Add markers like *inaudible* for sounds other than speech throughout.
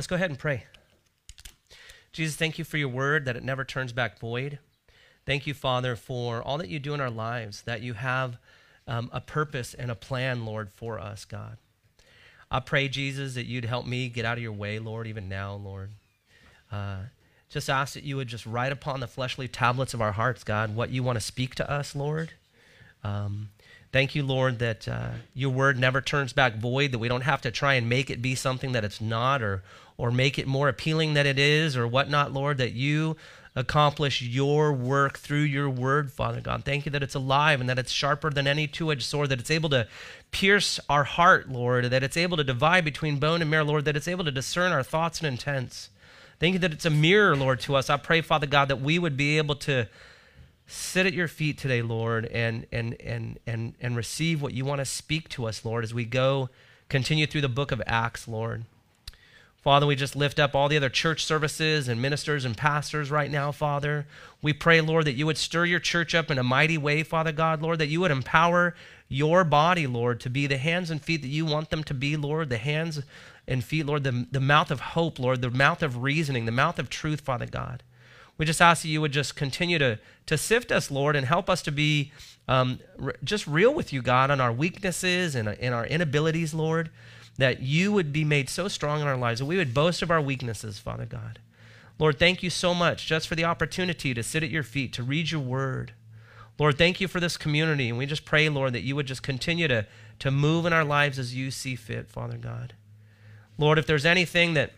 Let's go ahead and pray. Jesus, thank you for your word that it never turns back void. Thank you, Father, for all that you do in our lives, that you have um, a purpose and a plan, Lord, for us, God. I pray, Jesus, that you'd help me get out of your way, Lord, even now, Lord. Uh, just ask that you would just write upon the fleshly tablets of our hearts, God, what you want to speak to us, Lord. Um, thank you, Lord, that uh, your word never turns back void, that we don't have to try and make it be something that it's not or, or make it more appealing than it is or whatnot, Lord, that you accomplish your work through your word, Father God. Thank you that it's alive and that it's sharper than any two edged sword, that it's able to pierce our heart, Lord, that it's able to divide between bone and marrow, Lord, that it's able to discern our thoughts and intents. Thank you that it's a mirror, Lord, to us. I pray, Father God, that we would be able to sit at your feet today, Lord, and and and and and receive what you want to speak to us, Lord, as we go continue through the book of Acts, Lord. Father, we just lift up all the other church services and ministers and pastors right now, Father. We pray, Lord, that you would stir your church up in a mighty way, Father God, Lord, that you would empower your body, Lord, to be the hands and feet that you want them to be, Lord, the hands and feet, Lord, the, the mouth of hope, Lord, the mouth of reasoning, the mouth of truth, Father God. We just ask that you would just continue to, to sift us, Lord, and help us to be um, r- just real with you, God, on our weaknesses and, and our inabilities, Lord that you would be made so strong in our lives, that we would boast of our weaknesses, Father God. Lord, thank you so much just for the opportunity to sit at your feet, to read your word. Lord, thank you for this community. And we just pray, Lord, that you would just continue to, to move in our lives as you see fit, Father God. Lord, if there's anything that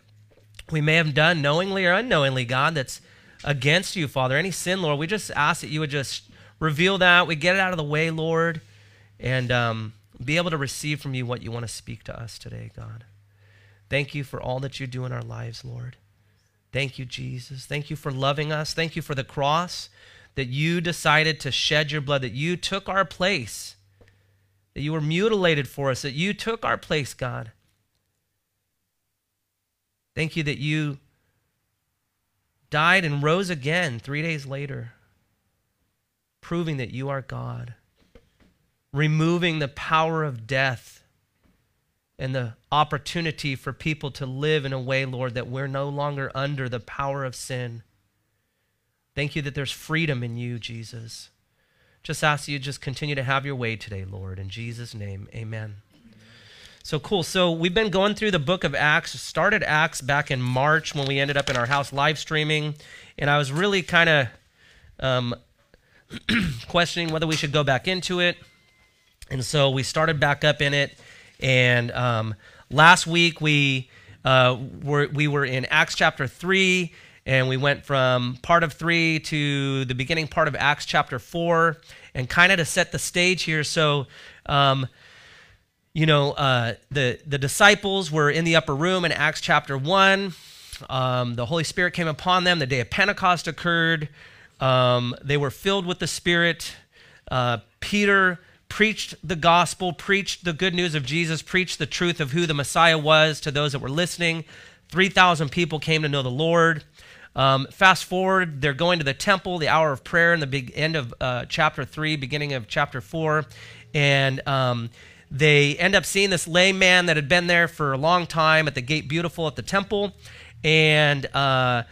we may have done knowingly or unknowingly, God, that's against you, Father, any sin, Lord, we just ask that you would just reveal that. We get it out of the way, Lord. And, um, be able to receive from you what you want to speak to us today, God. Thank you for all that you do in our lives, Lord. Thank you, Jesus. Thank you for loving us. Thank you for the cross that you decided to shed your blood, that you took our place, that you were mutilated for us, that you took our place, God. Thank you that you died and rose again three days later, proving that you are God removing the power of death and the opportunity for people to live in a way, Lord, that we're no longer under the power of sin. Thank you that there's freedom in you, Jesus. Just ask you just continue to have your way today, Lord. In Jesus' name, amen. So cool. So we've been going through the book of Acts. Started Acts back in March when we ended up in our house live streaming, and I was really kind of um, *clears throat* questioning whether we should go back into it. And so we started back up in it. And um, last week we uh, were we were in Acts chapter three, and we went from part of three to the beginning part of Acts chapter four, and kind of to set the stage here. So. Um, you know, uh, the the disciples were in the upper room in Acts chapter one. Um, the Holy Spirit came upon them. The day of Pentecost occurred. Um, they were filled with the Spirit. Uh, Peter preached the gospel, preached the good news of Jesus, preached the truth of who the Messiah was to those that were listening. 3,000 people came to know the Lord. Um, fast forward, they're going to the temple, the hour of prayer, in the big end of uh, chapter 3, beginning of chapter 4. And um, they end up seeing this lame man that had been there for a long time at the gate beautiful at the temple. And uh,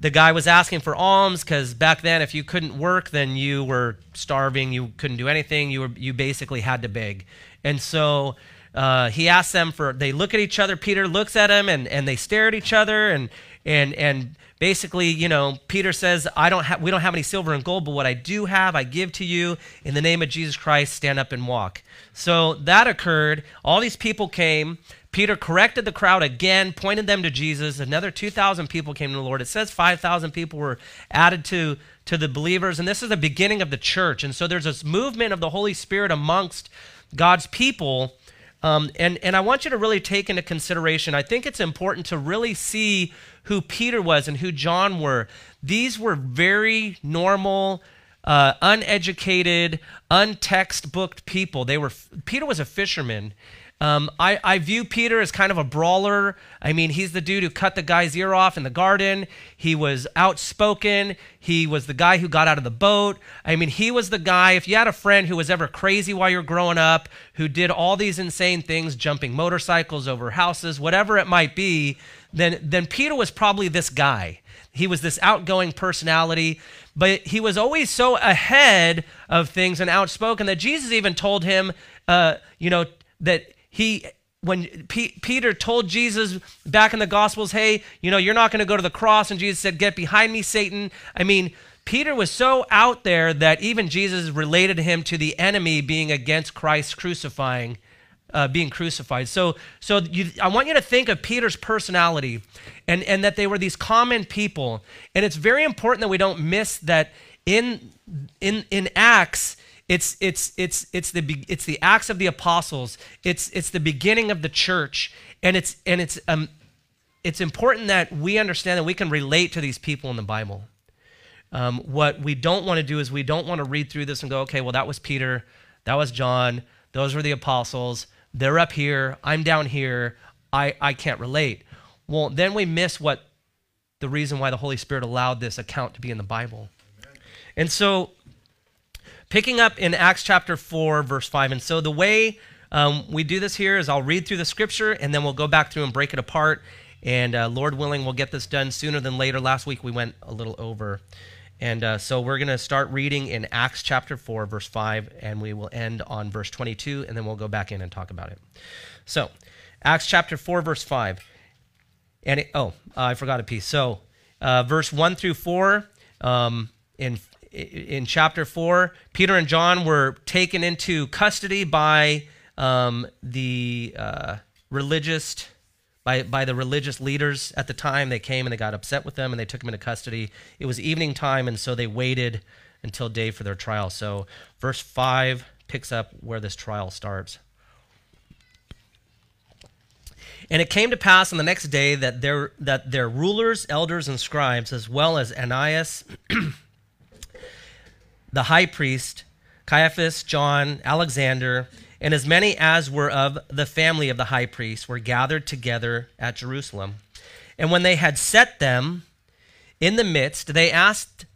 the guy was asking for alms because back then if you couldn't work then you were starving. You couldn't do anything. You were you basically had to beg. And so uh, he asks them for they look at each other. Peter looks at him and, and they stare at each other and and and basically you know peter says i don't have we don't have any silver and gold but what i do have i give to you in the name of jesus christ stand up and walk so that occurred all these people came Peter corrected the crowd again, pointed them to Jesus. Another 2,000 people came to the Lord. It says 5,000 people were added to, to the believers, and this is the beginning of the church. And so there's this movement of the Holy Spirit amongst God's people. Um, and, and I want you to really take into consideration, I think it's important to really see who Peter was and who John were. These were very normal, uh, uneducated, untextbooked people. They were Peter was a fisherman, um, I, I view Peter as kind of a brawler. I mean, he's the dude who cut the guy's ear off in the garden. He was outspoken. He was the guy who got out of the boat. I mean, he was the guy, if you had a friend who was ever crazy while you're growing up, who did all these insane things, jumping motorcycles over houses, whatever it might be, then, then Peter was probably this guy. He was this outgoing personality, but he was always so ahead of things and outspoken that Jesus even told him, uh, you know, that he when P- Peter told Jesus back in the Gospels, hey, you know, you're not going to go to the cross, and Jesus said, get behind me, Satan. I mean, Peter was so out there that even Jesus related him to the enemy being against Christ crucifying, uh, being crucified. So, so you, I want you to think of Peter's personality, and and that they were these common people. And it's very important that we don't miss that in in in Acts it's it's it's it's the it's the acts of the apostles. It's it's the beginning of the church, and it's and it's um it's important that we understand that we can relate to these people in the Bible. Um, what we don't want to do is we don't want to read through this and go, okay, well that was Peter, that was John, those were the apostles. They're up here, I'm down here. I I can't relate. Well, then we miss what the reason why the Holy Spirit allowed this account to be in the Bible. Amen. And so Picking up in Acts chapter 4, verse 5. And so the way um, we do this here is I'll read through the scripture and then we'll go back through and break it apart. And uh, Lord willing, we'll get this done sooner than later. Last week we went a little over. And uh, so we're going to start reading in Acts chapter 4, verse 5, and we will end on verse 22, and then we'll go back in and talk about it. So, Acts chapter 4, verse 5. And it, oh, uh, I forgot a piece. So, uh, verse 1 through 4 um, in in chapter 4, Peter and John were taken into custody by um, the uh, religious by, by the religious leaders at the time. They came and they got upset with them and they took them into custody. It was evening time, and so they waited until day for their trial. So, verse 5 picks up where this trial starts. And it came to pass on the next day that their, that their rulers, elders, and scribes, as well as Ananias *clears throat* the high priest, Caiaphas, John, Alexander, and as many as were of the family of the high priest were gathered together at Jerusalem. And when they had set them in the midst, they asked,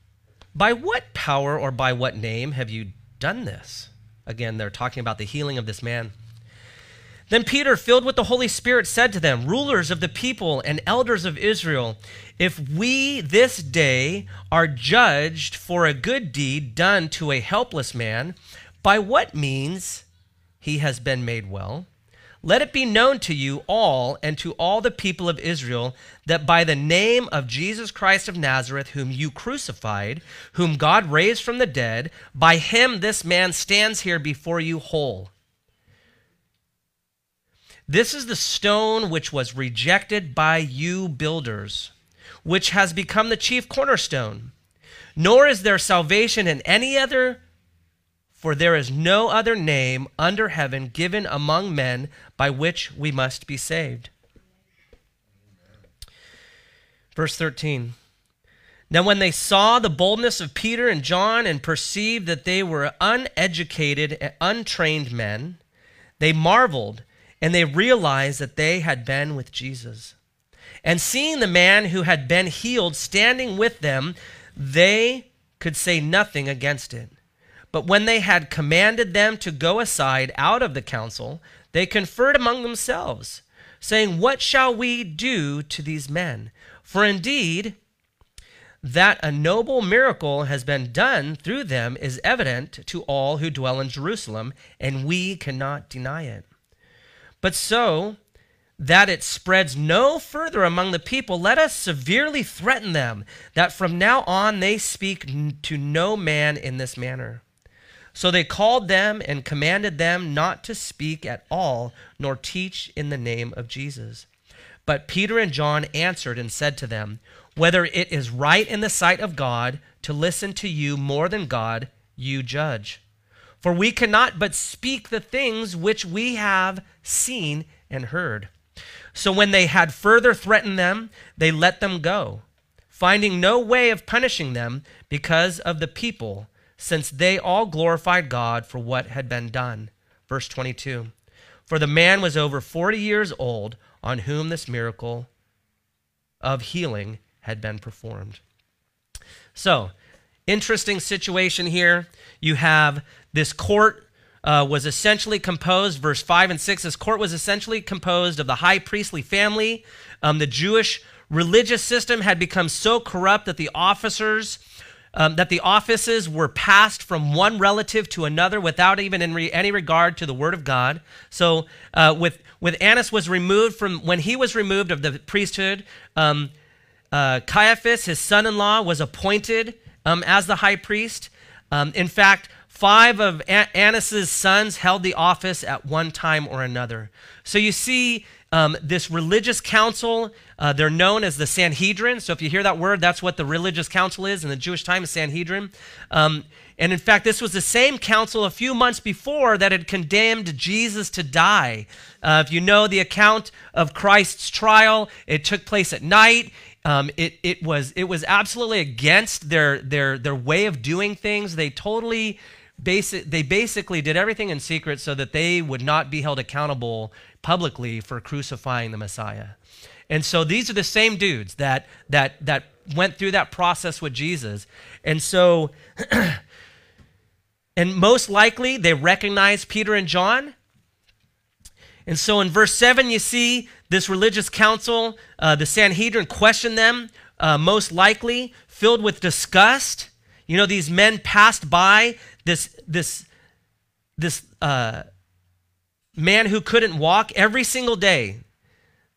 By what power or by what name have you done this? Again, they're talking about the healing of this man. Then Peter, filled with the Holy Spirit, said to them, Rulers of the people and elders of Israel, if we this day are judged for a good deed done to a helpless man, by what means he has been made well, let it be known to you all and to all the people of Israel that by the name of Jesus Christ of Nazareth, whom you crucified, whom God raised from the dead, by him this man stands here before you whole. This is the stone which was rejected by you builders, which has become the chief cornerstone. Nor is there salvation in any other, for there is no other name under heaven given among men by which we must be saved. Verse 13. Now, when they saw the boldness of Peter and John and perceived that they were uneducated and untrained men, they marveled and they realized that they had been with Jesus. And seeing the man who had been healed standing with them, they could say nothing against it. But when they had commanded them to go aside out of the council, they conferred among themselves, saying, What shall we do to these men? For indeed, that a noble miracle has been done through them is evident to all who dwell in Jerusalem, and we cannot deny it. But so that it spreads no further among the people, let us severely threaten them that from now on they speak to no man in this manner. So they called them and commanded them not to speak at all, nor teach in the name of Jesus. But Peter and John answered and said to them, Whether it is right in the sight of God to listen to you more than God, you judge. For we cannot but speak the things which we have seen and heard. So when they had further threatened them, they let them go, finding no way of punishing them because of the people, since they all glorified God for what had been done. Verse 22 For the man was over 40 years old on whom this miracle of healing had been performed. So, interesting situation here. You have this court uh, was essentially composed, verse 5 and 6, this court was essentially composed of the high priestly family. Um, the Jewish religious system had become so corrupt that the officers, um, that the offices were passed from one relative to another without even re- any regard to the word of God. So, uh, with with Annas was removed from when he was removed of the priesthood. Um, uh, Caiaphas, his son-in-law, was appointed um, as the high priest. Um, in fact, five of Annas's sons held the office at one time or another. So you see um, this religious council, uh, they're known as the Sanhedrin. So if you hear that word, that's what the religious council is in the Jewish time, Sanhedrin. Um, and in fact, this was the same council a few months before that had condemned Jesus to die. Uh, if you know the account of Christ's trial, it took place at night. Um, it, it, was, it was absolutely against their, their, their way of doing things. They totally they basically did everything in secret so that they would not be held accountable publicly for crucifying the Messiah. And so these are the same dudes that that that went through that process with Jesus. And so *clears throat* and most likely they recognized Peter and John. And so in verse 7 you see this religious council, uh, the Sanhedrin questioned them, uh, most likely filled with disgust. You know, these men passed by this this this uh, man who couldn't walk every single day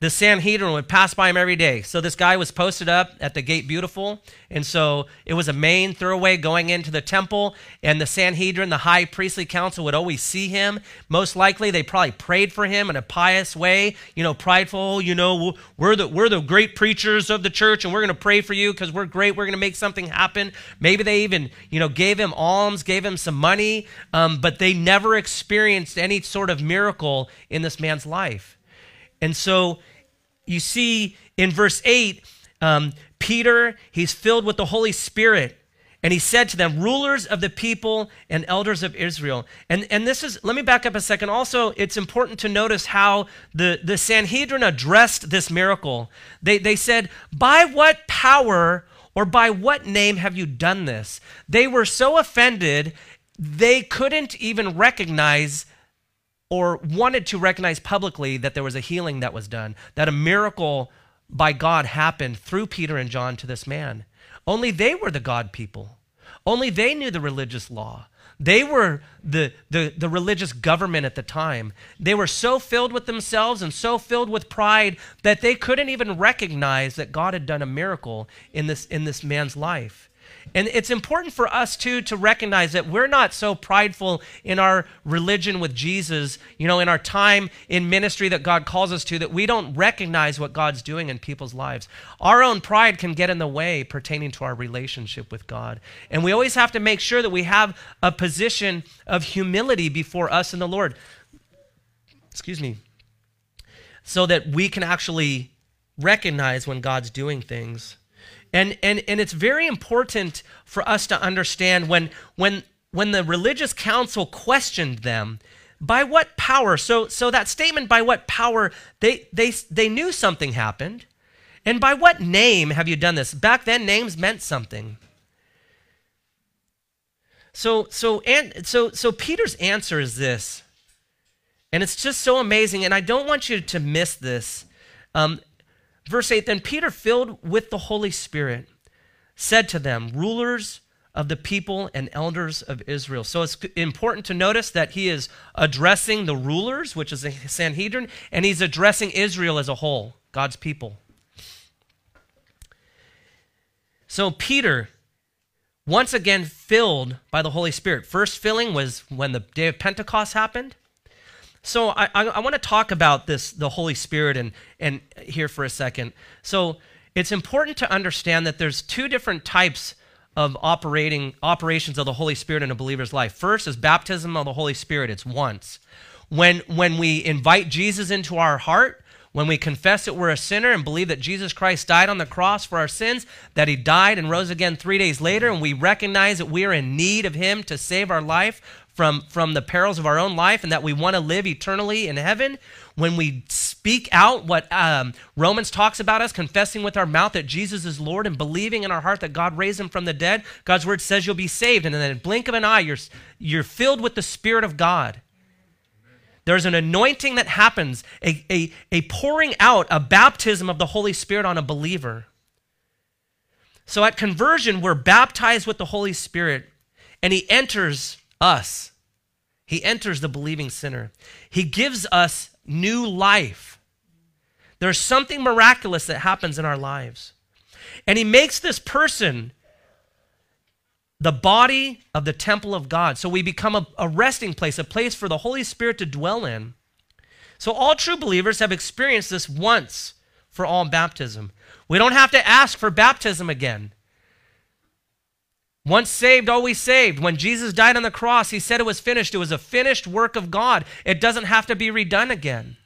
the Sanhedrin would pass by him every day. So this guy was posted up at the gate beautiful. And so it was a main thoroughway going into the temple. And the Sanhedrin, the high priestly council, would always see him. Most likely, they probably prayed for him in a pious way, you know, prideful, you know, we're the, we're the great preachers of the church and we're going to pray for you because we're great. We're going to make something happen. Maybe they even, you know, gave him alms, gave him some money, um, but they never experienced any sort of miracle in this man's life. And so you see in verse 8, um, Peter, he's filled with the Holy Spirit. And he said to them, rulers of the people and elders of Israel. And, and this is, let me back up a second. Also, it's important to notice how the, the Sanhedrin addressed this miracle. They, they said, By what power or by what name have you done this? They were so offended, they couldn't even recognize or wanted to recognize publicly that there was a healing that was done, that a miracle by God happened through Peter and John to this man. Only they were the God people. Only they knew the religious law. They were the, the, the religious government at the time. They were so filled with themselves and so filled with pride that they couldn't even recognize that God had done a miracle in this, in this man's life. And it's important for us too to recognize that we're not so prideful in our religion with Jesus, you know, in our time in ministry that God calls us to, that we don't recognize what God's doing in people's lives. Our own pride can get in the way pertaining to our relationship with God. And we always have to make sure that we have a position of humility before us and the Lord. Excuse me. So that we can actually recognize when God's doing things. And, and, and it's very important for us to understand when, when, when the religious council questioned them, by what power? So, so that statement, by what power, they, they, they knew something happened. And by what name have you done this? Back then, names meant something. So, so, and, so, so Peter's answer is this, and it's just so amazing, and I don't want you to miss this. Um, Verse 8 Then Peter, filled with the Holy Spirit, said to them, Rulers of the people and elders of Israel. So it's important to notice that he is addressing the rulers, which is the Sanhedrin, and he's addressing Israel as a whole, God's people. So Peter, once again filled by the Holy Spirit. First filling was when the day of Pentecost happened. So I, I, I want to talk about this, the Holy Spirit, and, and here for a second. So it's important to understand that there's two different types of operating operations of the Holy Spirit in a believer's life. First is baptism of the Holy Spirit. It's once. When when we invite Jesus into our heart, when we confess that we're a sinner and believe that Jesus Christ died on the cross for our sins, that he died and rose again 3 days later and we recognize that we are in need of him to save our life, from, from the perils of our own life and that we want to live eternally in heaven, when we speak out what um, Romans talks about us, confessing with our mouth that Jesus is Lord and believing in our heart that God raised him from the dead, God's word says you'll be saved. And in the blink of an eye, you're, you're filled with the Spirit of God. There's an anointing that happens, a, a, a pouring out, a baptism of the Holy Spirit on a believer. So at conversion, we're baptized with the Holy Spirit, and He enters us. He enters the believing sinner. He gives us new life. There's something miraculous that happens in our lives. And He makes this person the body of the temple of God. So we become a, a, resting place, a place for the Holy Spirit to dwell in. So all true believers have experienced this once for all baptism. We don't have to ask for baptism again. Once saved, always saved. When Jesus died on the cross, he said it was finished. It was a finished work of God. It doesn't have to be redone again.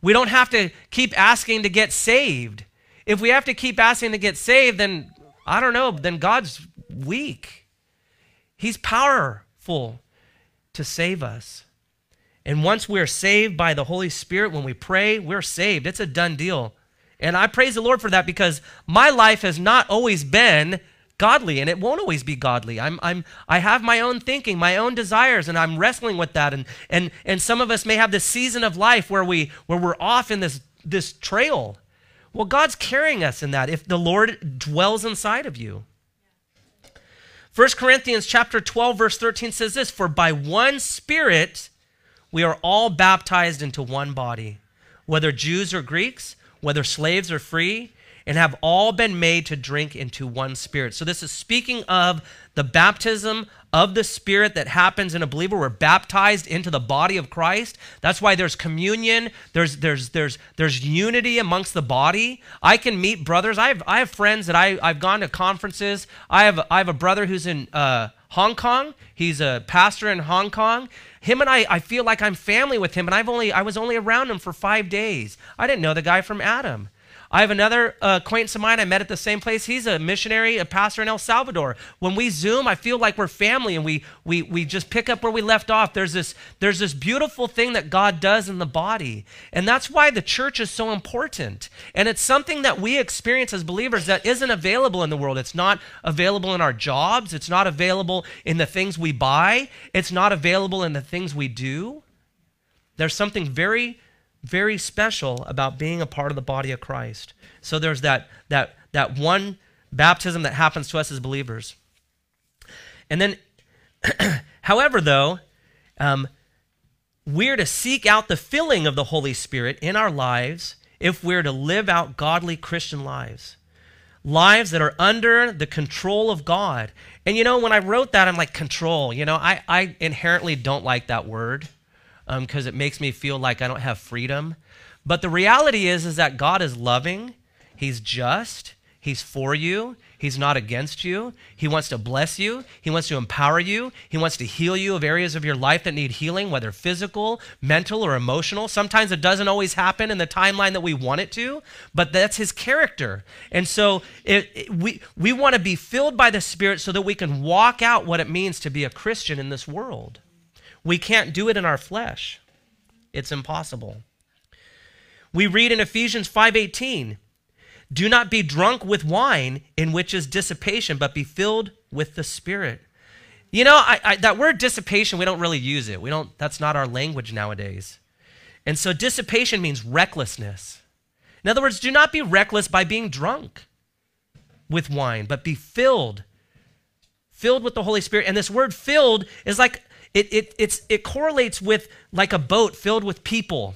We don't have to keep asking to get saved. If we have to keep asking to get saved, then I don't know, then God's weak. He's powerful to save us. And once we're saved by the Holy Spirit, when we pray, we're saved. It's a done deal. And I praise the Lord for that because my life has not always been godly and it won't always be godly. I'm, I'm, I have my own thinking, my own desires, and I'm wrestling with that. And, and, and some of us may have this season of life where, we, where we're off in this, this trail. Well, God's carrying us in that if the Lord dwells inside of you. 1 Corinthians chapter 12 verse 13 says this, "For by one spirit we are all baptized into one body, whether Jews or Greeks, whether slaves or free, and have all been made to drink into one spirit." So this is speaking of the baptism of the Spirit that happens in a believer. We're baptized into the body of Christ. That's why there's communion. There's there's there's there's unity amongst the body. I can meet brothers. I have I have friends that I I've gone to conferences. I have I have a brother who's in uh, Hong Kong. He's a pastor in Hong Kong. Him and I, I feel like I'm family with him, and I've only I was only around him for five days. I didn't know the guy from Adam. I have another uh, acquaintance of mine I met at the same place. He's a missionary, a pastor in El Salvador. When we Zoom, I feel like we're family and we, we, we just pick up where we left off. There's this, there's this beautiful thing that God does in the body. And that's why the church is so important. And it's something that we experience as believers that isn't available in the world. It's not available in our jobs, it's not available in the things we buy, it's not available in the things we do. There's something very very special about being a part of the body of Christ. So there's that that that one baptism that happens to us as believers. And then, *clears throat* however, though, um, we're to seek out the filling of the Holy Spirit in our lives if we're to live out godly Christian lives. Lives that are under the control of God. And you know, when I wrote that, I'm like, control. You know, I, I inherently don't like that word because um, it makes me feel like I don't have freedom. But the reality is, is that God is loving, He's just, He's for you. He's not against you. He wants to bless you. He wants to empower you. He wants to heal you of areas of your life that need healing, whether physical, mental, or emotional. Sometimes it doesn't always happen in the timeline that we want it to, but that's His character. And so it, it, we, we want to be filled by the Spirit so that we can walk out what it means to be a Christian in this world. We can't do it in our flesh. It's impossible. We read in Ephesians 5:18, "Do not be drunk with wine, in which is dissipation, but be filled with the Spirit." You know, I, I, that word dissipation, we don't really use it. We don't. That's not our language nowadays. And so, dissipation means recklessness. In other words, do not be reckless by being drunk with wine, but be filled, filled with the Holy Spirit. And this word "filled" is like it, it, it correlates with like a boat filled with people.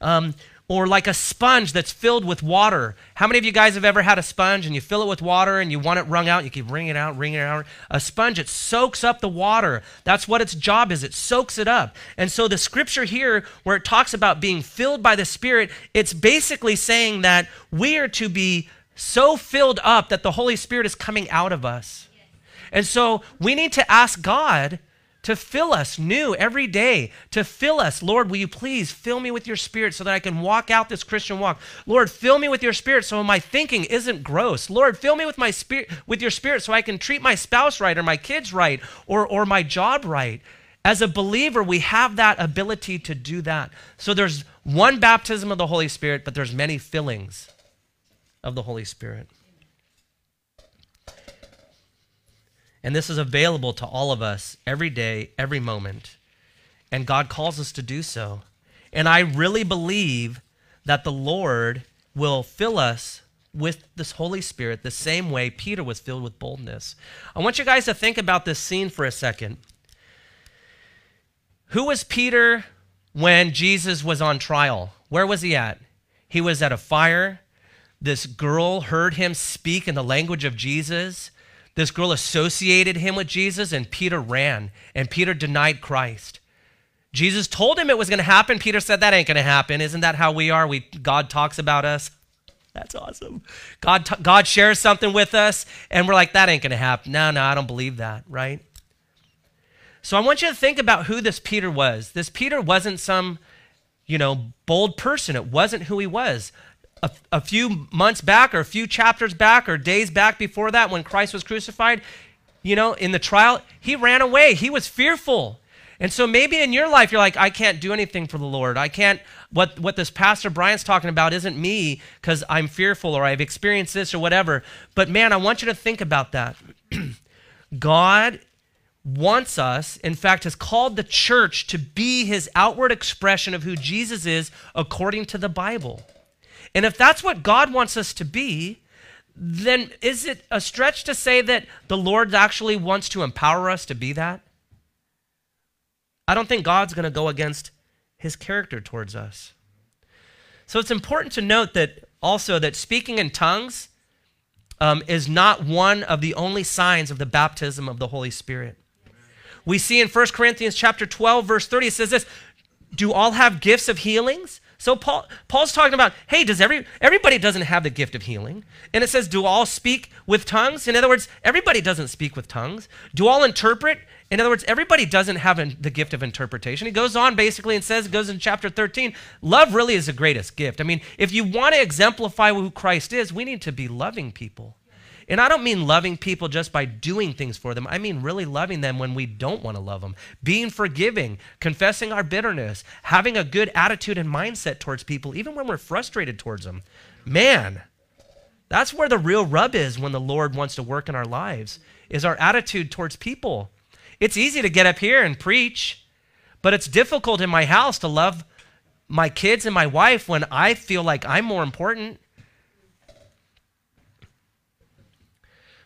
Um, or like a sponge that's filled with water. How many of you guys have ever had a sponge and you fill it with water and you want it wrung out? You keep wringing it out, wringing it out. A sponge, it soaks up the water. That's what its job is. It soaks it up. And so the scripture here, where it talks about being filled by the Spirit, it's basically saying that we are to be so filled up that the Holy Spirit is coming out of us. And so we need to ask God to fill us new every day, to fill us. Lord, will you please fill me with your spirit so that I can walk out this Christian walk? Lord, fill me with your spirit so my thinking isn't gross. Lord, fill me with my spirit with your spirit so I can treat my spouse right or my kids right or or my job right. as a believer, we have that ability to do that. So there's one baptism of the Holy Spirit, but there's many fillings of the Holy Spirit. And this is available to all of us every day, every moment. And God calls us to do so. And I really believe that the Lord will fill us with this Holy Spirit the same way Peter was filled with boldness. I want you guys to think about this scene for a second. Who was Peter when Jesus was on trial? Where was he at? He was at a fire. This girl heard him speak in the language of Jesus. This girl associated him with Jesus, and Peter ran, and Peter denied Christ. Jesus told him it was going to happen. Peter said, That ain't going to happen. Isn't that how we are? We, God talks about us. That's awesome. God, God shares something with us, and we're like, That ain't going to happen. No, no, I don't believe that, right? So I want you to think about who this Peter was. This Peter wasn't some, you know, bold person. It wasn't who he was. A, a, few months back, or a few chapters back, or days back before that, when Christ was crucified, you know, in the trial, he ran away. He was fearful. And so maybe in your life, you're like, I can't do anything for the Lord. I can't, what, what this Pastor Brian's talking about isn't me because I'm fearful or I've experienced this or whatever. But man, I want you to think about that. *clears throat* God wants us, in fact, has called the church to be his outward expression of who Jesus is according to the Bible. And if that's what God wants us to be, then is it a stretch to say that the Lord actually wants to empower us to be that? I don't think God's going to go against his character towards us. So it's important to note that also that speaking in tongues um, is not one of the only signs of the baptism of the Holy Spirit. We see in 1 Corinthians chapter 12, verse 30, it says this, do all have gifts of healings? So Paul, Paul's talking about, hey, does every everybody doesn't have the gift of healing? And it says, do all speak with tongues? In other words, everybody doesn't speak with tongues. Do all interpret? In other words, everybody doesn't have the gift of interpretation. He goes on basically and says, goes in chapter 13, love really is the greatest gift. I mean, if you want to exemplify who Christ is, we need to be loving people. And I don't mean loving people just by doing things for them. I mean really loving them when we don't want to love them, being forgiving, confessing our bitterness, having a good attitude and mindset towards people, even when we're frustrated towards them. Man, that's where the real rub is when the Lord wants to work in our lives, is our attitude towards people. It's easy to get up here and preach, but it's difficult in my house to love my kids and my wife when I feel like I'm more important.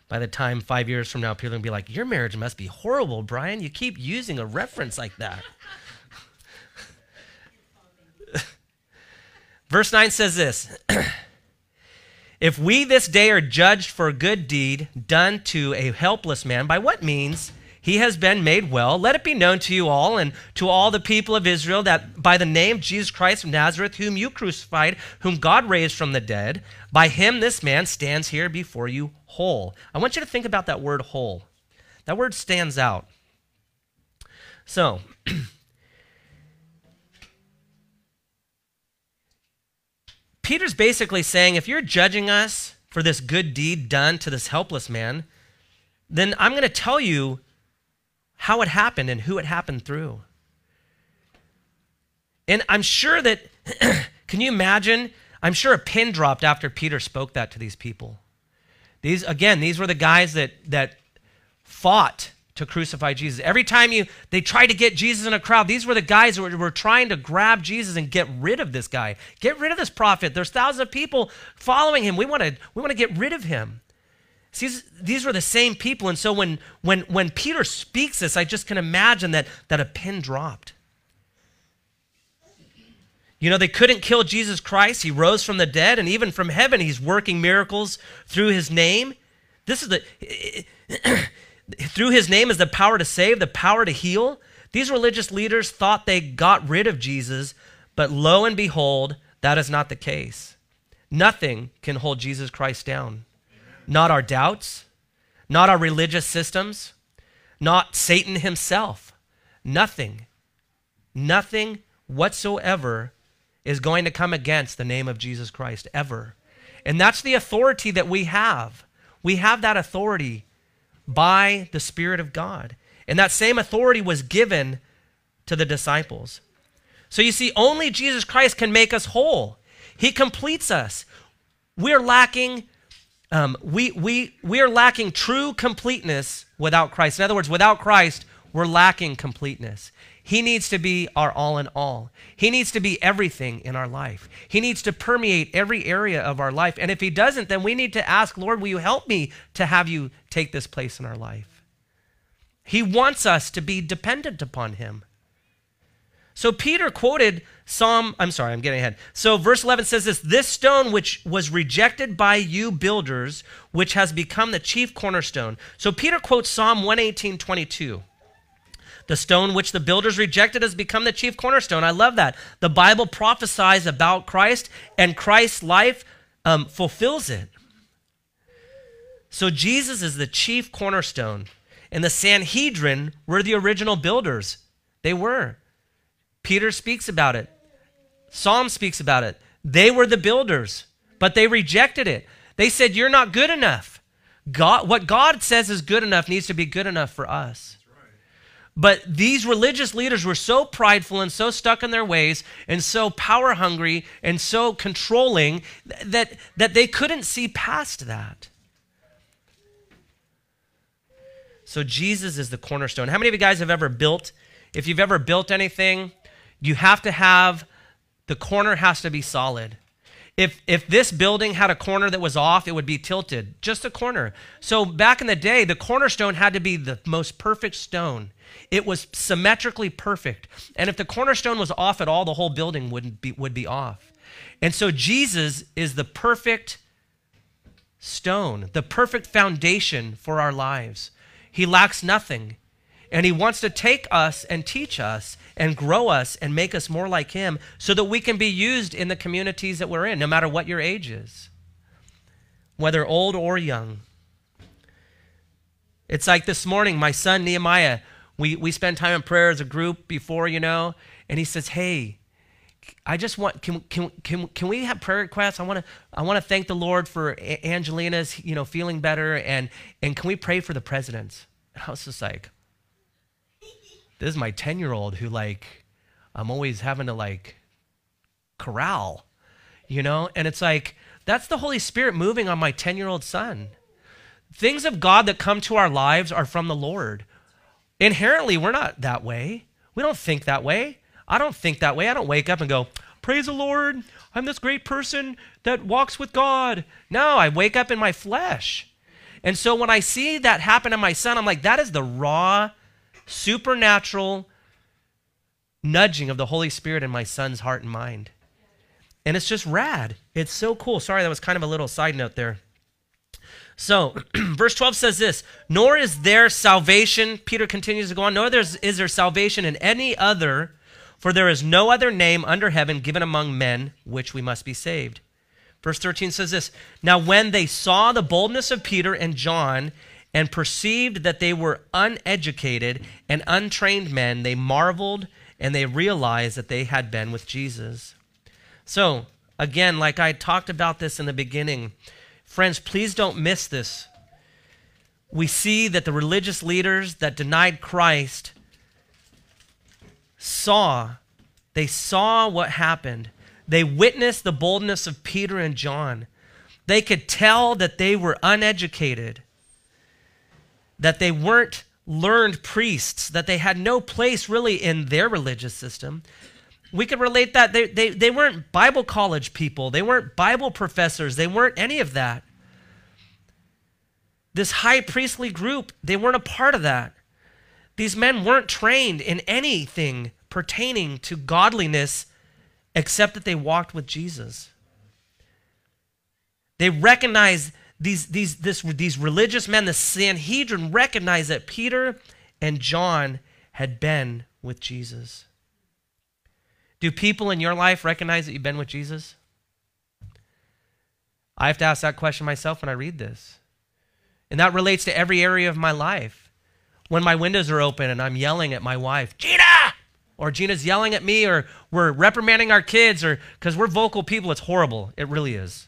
By the time five years from now, people are going to be like, Your marriage must be horrible, Brian. You keep using a reference like that. *laughs* Verse 9 says this *clears throat* If we this day are judged for a good deed done to a helpless man, by what means he has been made well, let it be known to you all and to all the people of Israel that by the name of Jesus Christ of Nazareth, whom you crucified, whom God raised from the dead, by him this man stands here before you whole. I want you to think about that word whole. That word stands out. So, *clears throat* Peter's basically saying if you're judging us for this good deed done to this helpless man, then I'm going to tell you how it happened and who it happened through. And I'm sure that, *clears throat* can you imagine? I'm sure a pin dropped after Peter spoke that to these people. These again, these were the guys that that fought to crucify Jesus. Every time you they tried to get Jesus in a crowd, these were the guys who were, were trying to grab Jesus and get rid of this guy. Get rid of this prophet. There's thousands of people following him. We want to we want to get rid of him. See, these were the same people. And so when when when Peter speaks this, I just can imagine that that a pin dropped. You know, they couldn't kill Jesus Christ. He rose from the dead, and even from heaven, he's working miracles through his name. This is the, *clears throat* through his name is the power to save, the power to heal. These religious leaders thought they got rid of Jesus, but lo and behold, that is not the case. Nothing can hold Jesus Christ down. Not our doubts, not our religious systems, not Satan himself. Nothing, nothing whatsoever is going to come against the name of Jesus Christ ever. And that's the authority that we have. We have that authority by the Spirit of God. And that same authority was given to the disciples. So you see, only Jesus Christ can make us whole. He completes us. We're lacking, um, we, we, we are lacking true completeness without Christ. In other words, without Christ, we're lacking completeness. He needs to be our all in all. He needs to be everything in our life. He needs to permeate every area of our life. And if He doesn't, then we need to ask, Lord, will you help me to have you take this place in our life? He wants us to be dependent upon Him. So Peter quoted Psalm, I'm sorry, I'm getting ahead. So verse 11 says this This stone which was rejected by you builders, which has become the chief cornerstone. So Peter quotes Psalm 118, 22. The stone which the builders rejected has become the chief cornerstone. I love that. The Bible prophesies about Christ, and Christ's life um, fulfills it. So Jesus is the chief cornerstone, and the Sanhedrin were the original builders. They were. Peter speaks about it, Psalm speaks about it. They were the builders, but they rejected it. They said, You're not good enough. God, what God says is good enough needs to be good enough for us. But these religious leaders were so prideful and so stuck in their ways and so power hungry and so controlling that, that they couldn't see past that. So Jesus is the cornerstone. How many of you guys have ever built? If you've ever built anything, you have to have the corner has to be solid. If, if this building had a corner that was off, it would be tilted, just a corner. So back in the day, the cornerstone had to be the most perfect stone. It was symmetrically perfect. And if the cornerstone was off at all, the whole building wouldn't be, would be off. And so Jesus is the perfect stone, the perfect foundation for our lives. He lacks nothing. And he wants to take us and teach us and grow us and make us more like him so that we can be used in the communities that we're in, no matter what your age is, whether old or young. It's like this morning, my son Nehemiah we, we spend time in prayer as a group before, you know, and he says, Hey, I just want can can can can we have prayer requests? I want to I want to thank the Lord for Angelina's you know feeling better and and can we pray for the presidents? And I was just like, this is my ten year old who like I'm always having to like corral, you know, and it's like that's the Holy Spirit moving on my ten year old son. Things of God that come to our lives are from the Lord. Inherently, we're not that way. We don't think that way. I don't think that way. I don't wake up and go, Praise the Lord. I'm this great person that walks with God. No, I wake up in my flesh. And so when I see that happen to my son, I'm like, that is the raw, supernatural nudging of the Holy Spirit in my son's heart and mind. And it's just rad. It's so cool. Sorry, that was kind of a little side note there. So, *clears throat* verse 12 says this Nor is there salvation, Peter continues to go on, nor is there salvation in any other, for there is no other name under heaven given among men which we must be saved. Verse 13 says this Now, when they saw the boldness of Peter and John and perceived that they were uneducated and untrained men, they marveled and they realized that they had been with Jesus. So, again, like I talked about this in the beginning, Friends, please don't miss this. We see that the religious leaders that denied Christ saw, they saw what happened. They witnessed the boldness of Peter and John. They could tell that they were uneducated, that they weren't learned priests, that they had no place really in their religious system. We could relate that. They, they, they weren't Bible college people, they weren't Bible professors, they weren't any of that. This high priestly group, they weren't a part of that. These men weren't trained in anything pertaining to godliness except that they walked with Jesus. They recognized these, these, this, these religious men, the Sanhedrin recognized that Peter and John had been with Jesus. Do people in your life recognize that you've been with Jesus? I have to ask that question myself when I read this. And that relates to every area of my life. When my windows are open and I'm yelling at my wife, Gina! Or Gina's yelling at me, or we're reprimanding our kids, or because we're vocal people, it's horrible. It really is.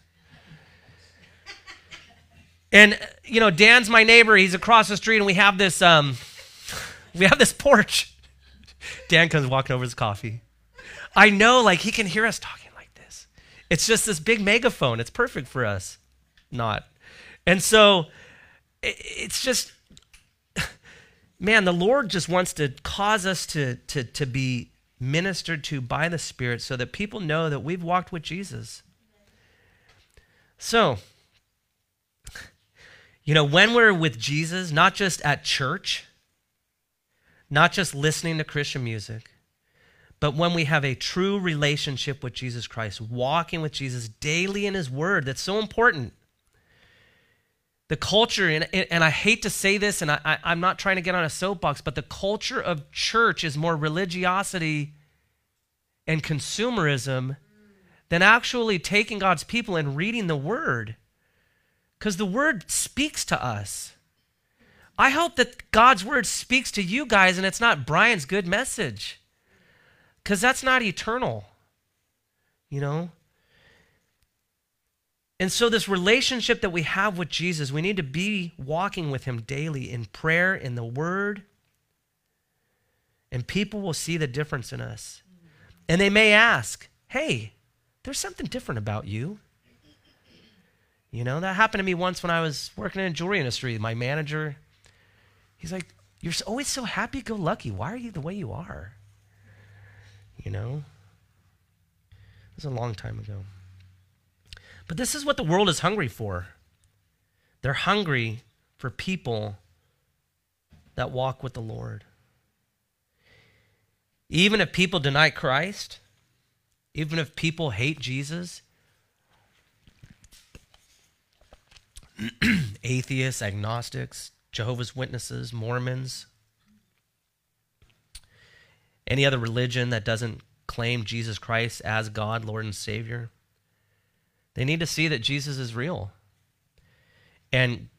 And you know, Dan's my neighbor. He's across the street, and we have this um, *laughs* we have this porch. Dan comes walking over his coffee. I know, like, he can hear us talking like this. It's just this big megaphone. It's perfect for us. Not. And so it's just, *laughs* man, the Lord just wants to cause us to, to, to be ministered to by the Spirit so that people know that we've walked with Jesus. So, you know, when we're with Jesus, not just at church, not just listening to Christian music, but when we have a true relationship with Jesus Christ, walking with Jesus daily in His Word, that's so important. The culture, and, and I hate to say this, and I, I, am not trying to get on a soapbox, but the culture of church is more religiosity and consumerism than actually taking God's people and reading the Word. Because the Word speaks to us. I hope that God's Word speaks to you guys and it's not Brian's good message. Because that's not eternal, you know? And so, this relationship that we have with Jesus, we need to be walking with Him daily in prayer, in the Word, and people will see the difference in us. And they may ask, hey, there's something different about you. You know, that happened to me once when I was working in the jewelry industry. My manager, he's like, You're always so happy go lucky. Why are you the way you are? You know? It was a long time ago. But this is what the world is hungry for. They're hungry for people that walk with the Lord. Even if people deny Christ, even if people hate Jesus, *clears throat* atheists, agnostics, Jehovah's Witnesses, Mormons, any other religion that doesn't claim Jesus Christ as God, Lord, and Savior, they need to see that Jesus is real. And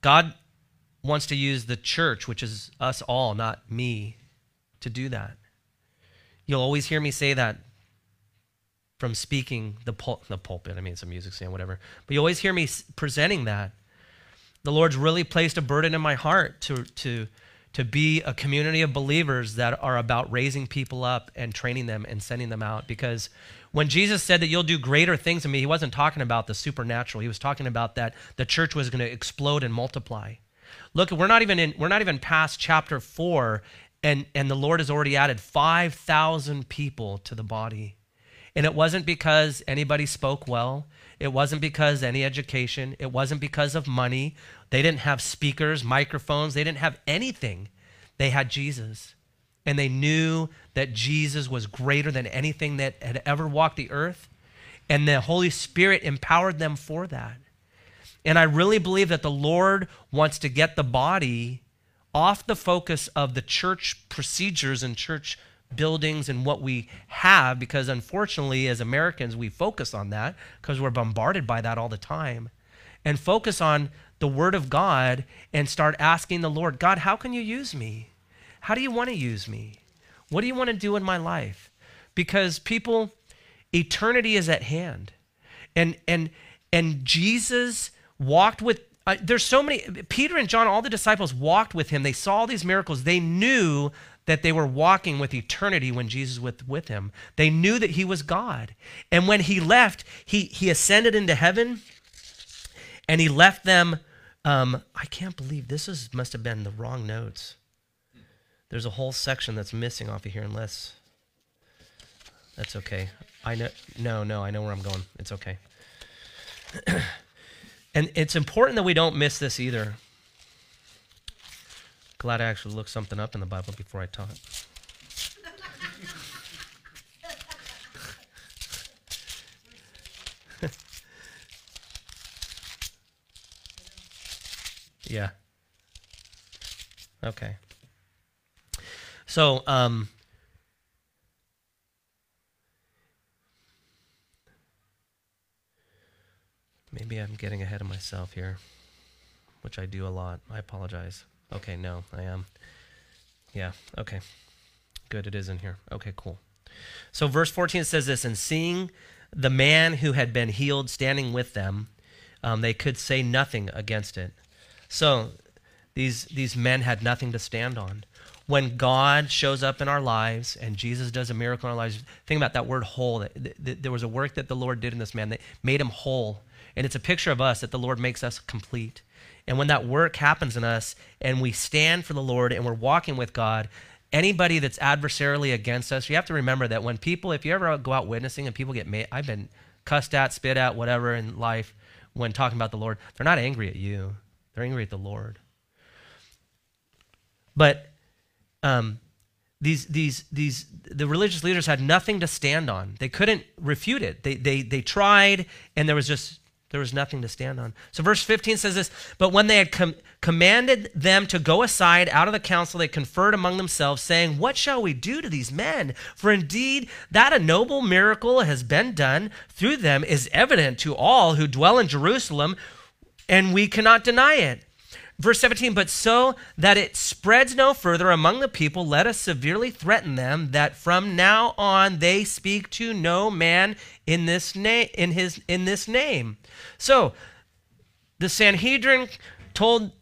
God wants to use the church, which is us all, not me, to do that. You'll always hear me say that from speaking the, pul- the pulpit. I mean, it's a music stand, whatever. But you always hear me presenting that. The Lord's really placed a burden in my heart to, to, to be a community of believers that are about raising people up and training them and sending them out. Because when Jesus said that you'll do greater things than me, he wasn't talking about the supernatural. He was talking about that the church was going to explode and multiply. Look, we're not even in, we're not even past chapter four, and, and the Lord has already added 5,000 people to the body. And it wasn't because anybody spoke well. It wasn't because any education. It wasn't because of money. They didn't have speakers, microphones. They didn't have anything. They had Jesus. And they knew that Jesus was greater than anything that had ever walked the earth. And the Holy Spirit empowered them for that. And I really believe that the Lord wants to get the body off the focus of the church procedures and church buildings and what we have because unfortunately as Americans we focus on that because we're bombarded by that all the time and focus on the word of God and start asking the Lord, God, how can you use me? How do you want to use me? What do you want to do in my life? Because people eternity is at hand. And and and Jesus walked with uh, there's so many, Peter and John, all the disciples walked with him. They saw these miracles. They knew that they were walking with eternity when Jesus was with him. They knew that he was God. And when he left, he, he ascended into heaven and he left them. Um, I can't believe this is, must have been the wrong notes. There's a whole section that's missing off of here, unless that's okay. I know, no, no, I know where I'm going. It's okay. *clears throat* And it's important that we don't miss this either. Glad I actually looked something up in the Bible before I taught. *laughs* yeah. Okay. So, um, Maybe I'm getting ahead of myself here, which I do a lot. I apologize. Okay, no, I am. Yeah, okay. Good, it is in here. Okay, cool. So, verse 14 says this And seeing the man who had been healed standing with them, um, they could say nothing against it. So, these, these men had nothing to stand on. when God shows up in our lives and Jesus does a miracle in our lives, think about that word whole. There was a work that the Lord did in this man that made him whole. And it's a picture of us that the Lord makes us complete. And when that work happens in us and we stand for the Lord and we're walking with God, anybody that's adversarially against us, you have to remember that when people, if you ever go out witnessing and people get made, I've been cussed at, spit at, whatever in life when talking about the Lord, they're not angry at you, they're angry at the Lord. But um, these, these, these, the religious leaders had nothing to stand on. They couldn't refute it. They, they, they tried, and there was just there was nothing to stand on. So, verse 15 says this But when they had com- commanded them to go aside out of the council, they conferred among themselves, saying, What shall we do to these men? For indeed, that a noble miracle has been done through them is evident to all who dwell in Jerusalem, and we cannot deny it. Verse 17, but so that it spreads no further among the people, let us severely threaten them that from now on they speak to no man in this name in his in this name. So the Sanhedrin told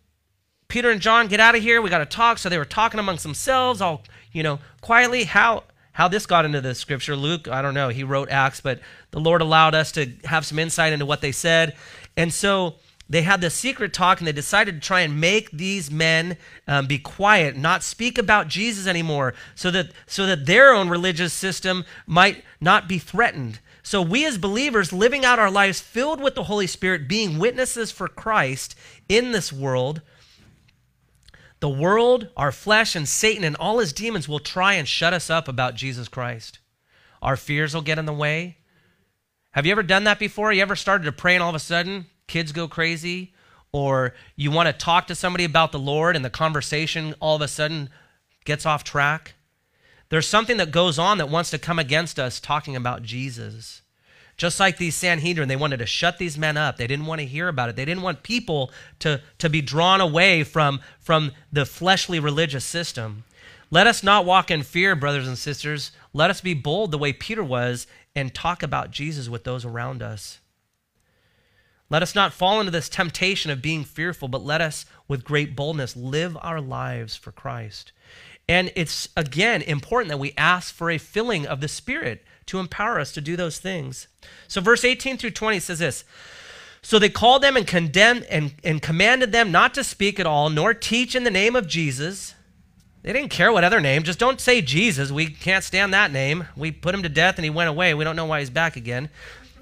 Peter and John, get out of here, we got to talk. So they were talking amongst themselves, all you know, quietly. How how this got into the scripture, Luke, I don't know. He wrote Acts, but the Lord allowed us to have some insight into what they said. And so they had the secret talk and they decided to try and make these men um, be quiet, not speak about Jesus anymore, so that, so that their own religious system might not be threatened. So, we as believers living out our lives filled with the Holy Spirit, being witnesses for Christ in this world, the world, our flesh, and Satan and all his demons will try and shut us up about Jesus Christ. Our fears will get in the way. Have you ever done that before? You ever started to pray and all of a sudden kids go crazy, or you want to talk to somebody about the Lord and the conversation all of a sudden gets off track. There's something that goes on that wants to come against us talking about Jesus. Just like these Sanhedrin, they wanted to shut these men up. They didn't want to hear about it. They didn't want people to, to be drawn away from, from the fleshly religious system. Let us not walk in fear, brothers and sisters. Let us be bold the way Peter was and talk about Jesus with those around us. Let us not fall into this temptation of being fearful, but let us, with great boldness, live our lives for Christ. And it's, again, important that we ask for a filling of the Spirit to empower us to do those things. So, verse 18 through 20 says this So they called them and condemned and, and commanded them not to speak at all, nor teach in the name of Jesus. They didn't care what other name, just don't say Jesus. We can't stand that name. We put him to death and he went away. We don't know why he's back again.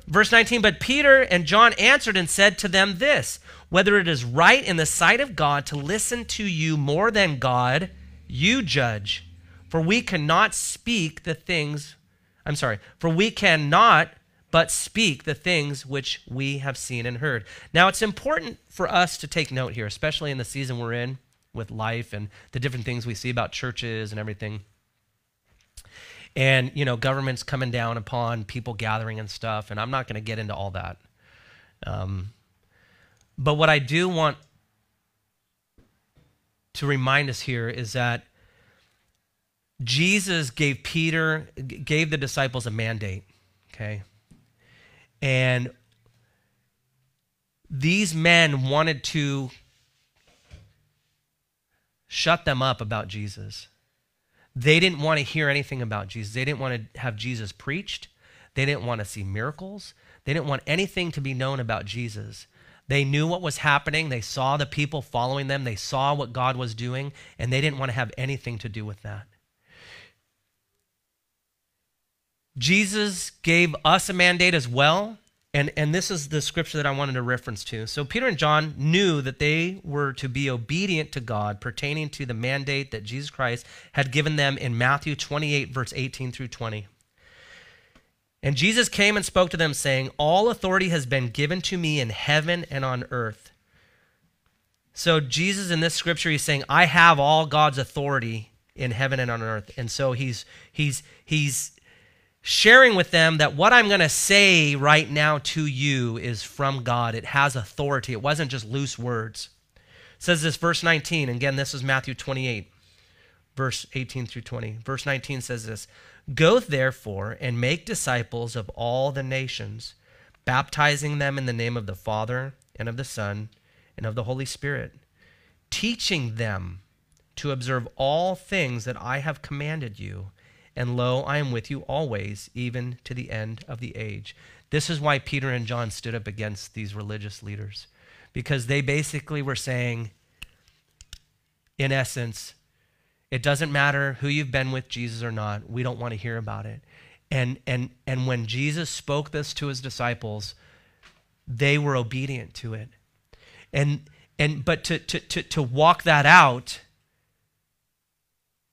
Verse 19, but Peter and John answered and said to them this Whether it is right in the sight of God to listen to you more than God, you judge. For we cannot speak the things, I'm sorry, for we cannot but speak the things which we have seen and heard. Now, it's important for us to take note here, especially in the season we're in with life and the different things we see about churches and everything and you know governments coming down upon people gathering and stuff and i'm not going to get into all that. Um, but what i do want to remind us here is that jesus gave peter gave the disciples a mandate okay? And these men wanted to shut them up about jesus they didn't want to hear anything about Jesus. They didn't want to have Jesus preached. They didn't want to see miracles. They didn't want anything to be known about Jesus. They knew what was happening. They saw the people following them. They saw what God was doing, and they didn't want to have anything to do with that. Jesus gave us a mandate as well and, and this is the scripture that I wanted to reference to. So Peter and John knew that they were to be obedient to God pertaining to the mandate that Jesus Christ had given them in Matthew 28, verse 18 through 20. And Jesus came and spoke to them, saying, All authority has been given to me in heaven and on earth. So Jesus in this scripture, he's saying, I have all God's authority in heaven and on earth. And so he's he's he's sharing with them that what I'm going to say right now to you is from God. It has authority. It wasn't just loose words. It says this, verse 19. Again, this is Matthew 28, verse 18 through 20. Verse 19 says this Go therefore and make disciples of all the nations, baptizing them in the name of the Father and of the Son and of the Holy Spirit, teaching them to observe all things that I have commanded you. And lo, I am with you always, even to the end of the age. This is why Peter and John stood up against these religious leaders, because they basically were saying, in essence, it doesn't matter who you've been with Jesus or not. We don't want to hear about it. And, and, and when Jesus spoke this to his disciples, they were obedient to it. And, and but to, to, to, to walk that out,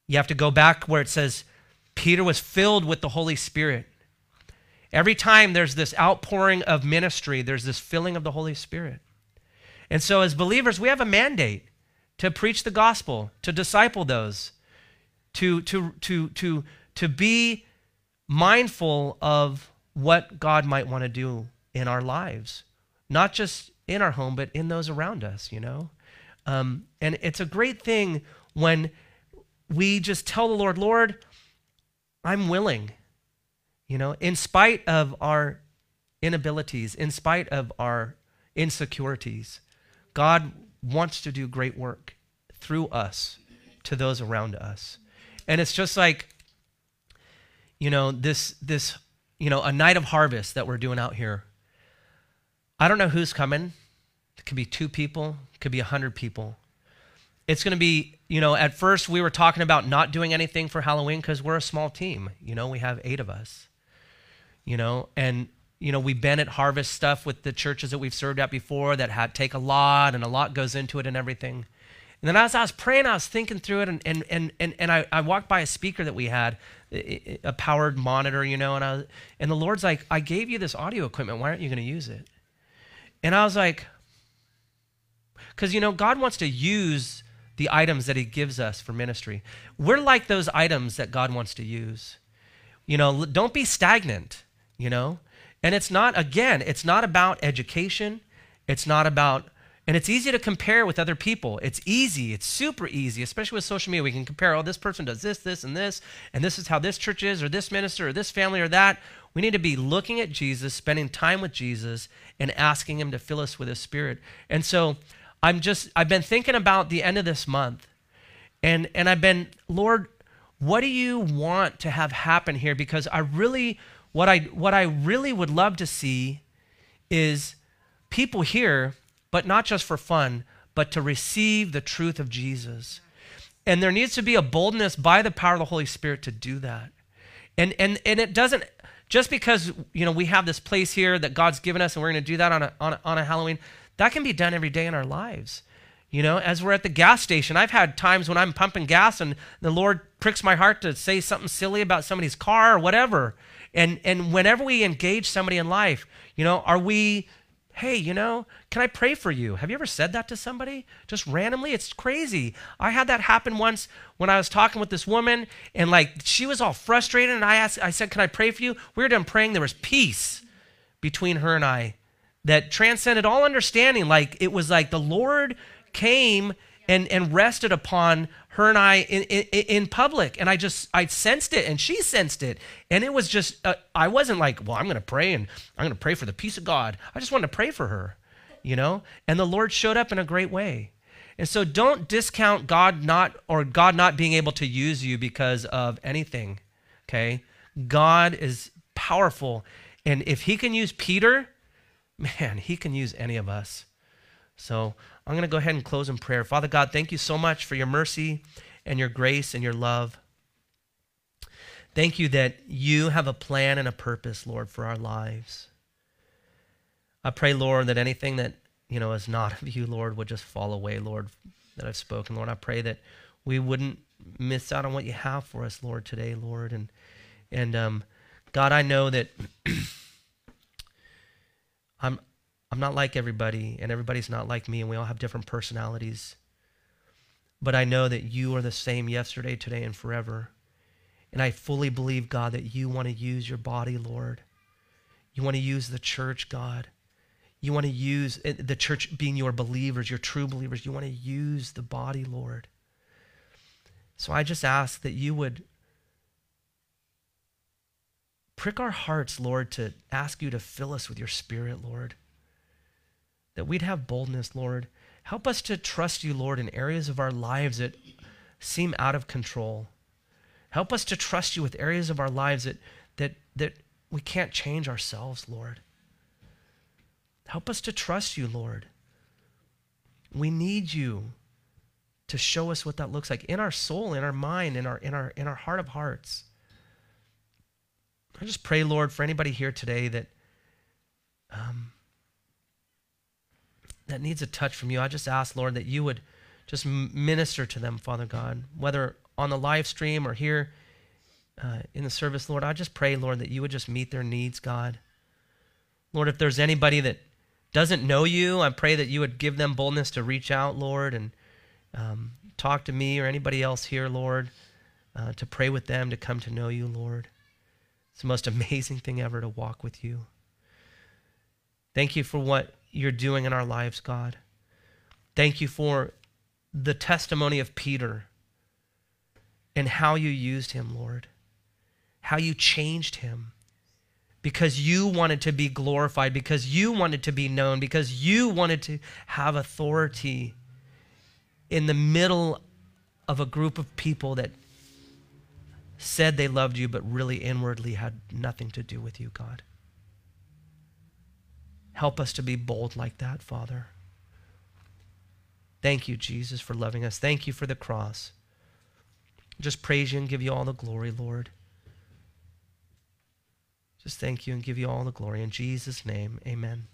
you have to go back where it says Peter was filled with the Holy Spirit. Every time there's this outpouring of ministry, there's this filling of the Holy Spirit. And so, as believers, we have a mandate to preach the gospel, to disciple those, to, to, to, to, to be mindful of what God might want to do in our lives, not just in our home, but in those around us, you know? Um, and it's a great thing when we just tell the Lord, Lord, I'm willing, you know, in spite of our inabilities, in spite of our insecurities. God wants to do great work through us to those around us. And it's just like, you know, this, this, you know, a night of harvest that we're doing out here. I don't know who's coming. It could be two people, it could be a hundred people. It's going to be, you know, at first we were talking about not doing anything for Halloween because we're a small team. You know, we have eight of us, you know, and you know, we've been at harvest stuff with the churches that we've served at before that had take a lot and a lot goes into it and everything. And then as I was praying, I was thinking through it, and, and, and, and, and I, I walked by a speaker that we had, a powered monitor, you know, and, I was, and the Lord's like, I gave you this audio equipment. Why aren't you going to use it? And I was like, because, you know, God wants to use the items that He gives us for ministry. We're like those items that God wants to use. You know, don't be stagnant, you know? And it's not, again, it's not about education. It's not about, and it's easy to compare with other people. It's easy, it's super easy, especially with social media. We can compare, oh, this person does this, this, and this, and this is how this church is, or this minister, or this family, or that. We need to be looking at Jesus, spending time with Jesus, and asking Him to fill us with His Spirit. And so I'm just, I've been thinking about the end of this month, and, and I've been, Lord, what do you want to have happen here? Because I really what I, what I really would love to see is people here, but not just for fun, but to receive the truth of Jesus. And there needs to be a boldness by the power of the Holy Spirit to do that. And, and, and it doesn't, just because, you know, we have this place here that God's given us and we're going to do that on a, on a, on a Halloween, that can be done every day in our lives. You know, as we're at the gas station, I've had times when I'm pumping gas and the Lord pricks my heart to say something silly about somebody's car or whatever. And, and whenever we engage somebody in life, you know, are we, hey, you know, can I pray for you? Have you ever said that to somebody? Just randomly? It's crazy. I had that happen once when I was talking with this woman and like she was all frustrated and I asked, I said, can I pray for you? We were done praying. There was peace between her and I that transcended all understanding. Like it was like the Lord came and, and rested upon her and I in, in, in, public. And I just, I sensed it and she sensed it. And it was just, uh, I wasn't like, well, I'm going to pray and I'm going to pray for the peace of God. I just wanted to pray for her, you know? And the Lord showed up in a great way. And so don't discount God not, or God not being able to use you because of anything, okay? God is powerful. And if he can use Peter, man, he can use any of us. So I'm going to go ahead and close in prayer. Father God, thank you so much for your mercy and your grace and your love. Thank you that you have a plan and a purpose, Lord, for our lives. I pray, Lord, that anything that, you know, is not of you, Lord, would just fall away, Lord, that I've spoken. Lord, I pray that we wouldn't miss out on what you have for us, Lord, today, Lord. And and um, God, I know that *clears throat* I'm I'm not like everybody, and everybody's not like me, and we all have different personalities. But I know that you are the same yesterday, today, and forever. And I fully believe, God, that you want to use your body, Lord. You want to use the church, God. You want to use eh, the church being your believers, your true believers. You want to use the body, Lord. So I just ask that you would prick our hearts, Lord, to ask you to fill us with your spirit, Lord that we'd have boldness, Lord. Help us to trust you, Lord, in areas of our lives that seem out of control. Help us to trust you with areas of our lives that, that, that we can't change ourselves, Lord. Help us to trust you, Lord. We need you to show us what that looks like in our soul, in our mind, in our, in our, in our heart of hearts. I just pray, Lord, for anybody here today that um, that needs a touch from you. I just ask, Lord, that you would just minister to them, Father God, whether on the live stream or here uh, in the service, Lord. I just pray, Lord, that you would just meet their needs, God. Lord, if there's anybody that doesn't know you, I pray that you would give them boldness to reach out, Lord, and um, talk to me or anybody else here, Lord, uh, to pray with them to come to know you, Lord. It's the most amazing thing ever to walk with you. Thank you for what you're doing in our lives, God. Thank you for the testimony of Peter and how you used him, Lord, how you changed him because you wanted to be glorified, because you wanted to be known, because you wanted to have authority in the middle of a group of people that said they loved you, but really inwardly had nothing to do with you, God. Help us to be bold like that, Father. Thank you, Jesus, for loving us. Thank you for the cross. Just praise you and give you all the glory, Lord. Just thank you and give you all the glory. In Jesus' name, amen.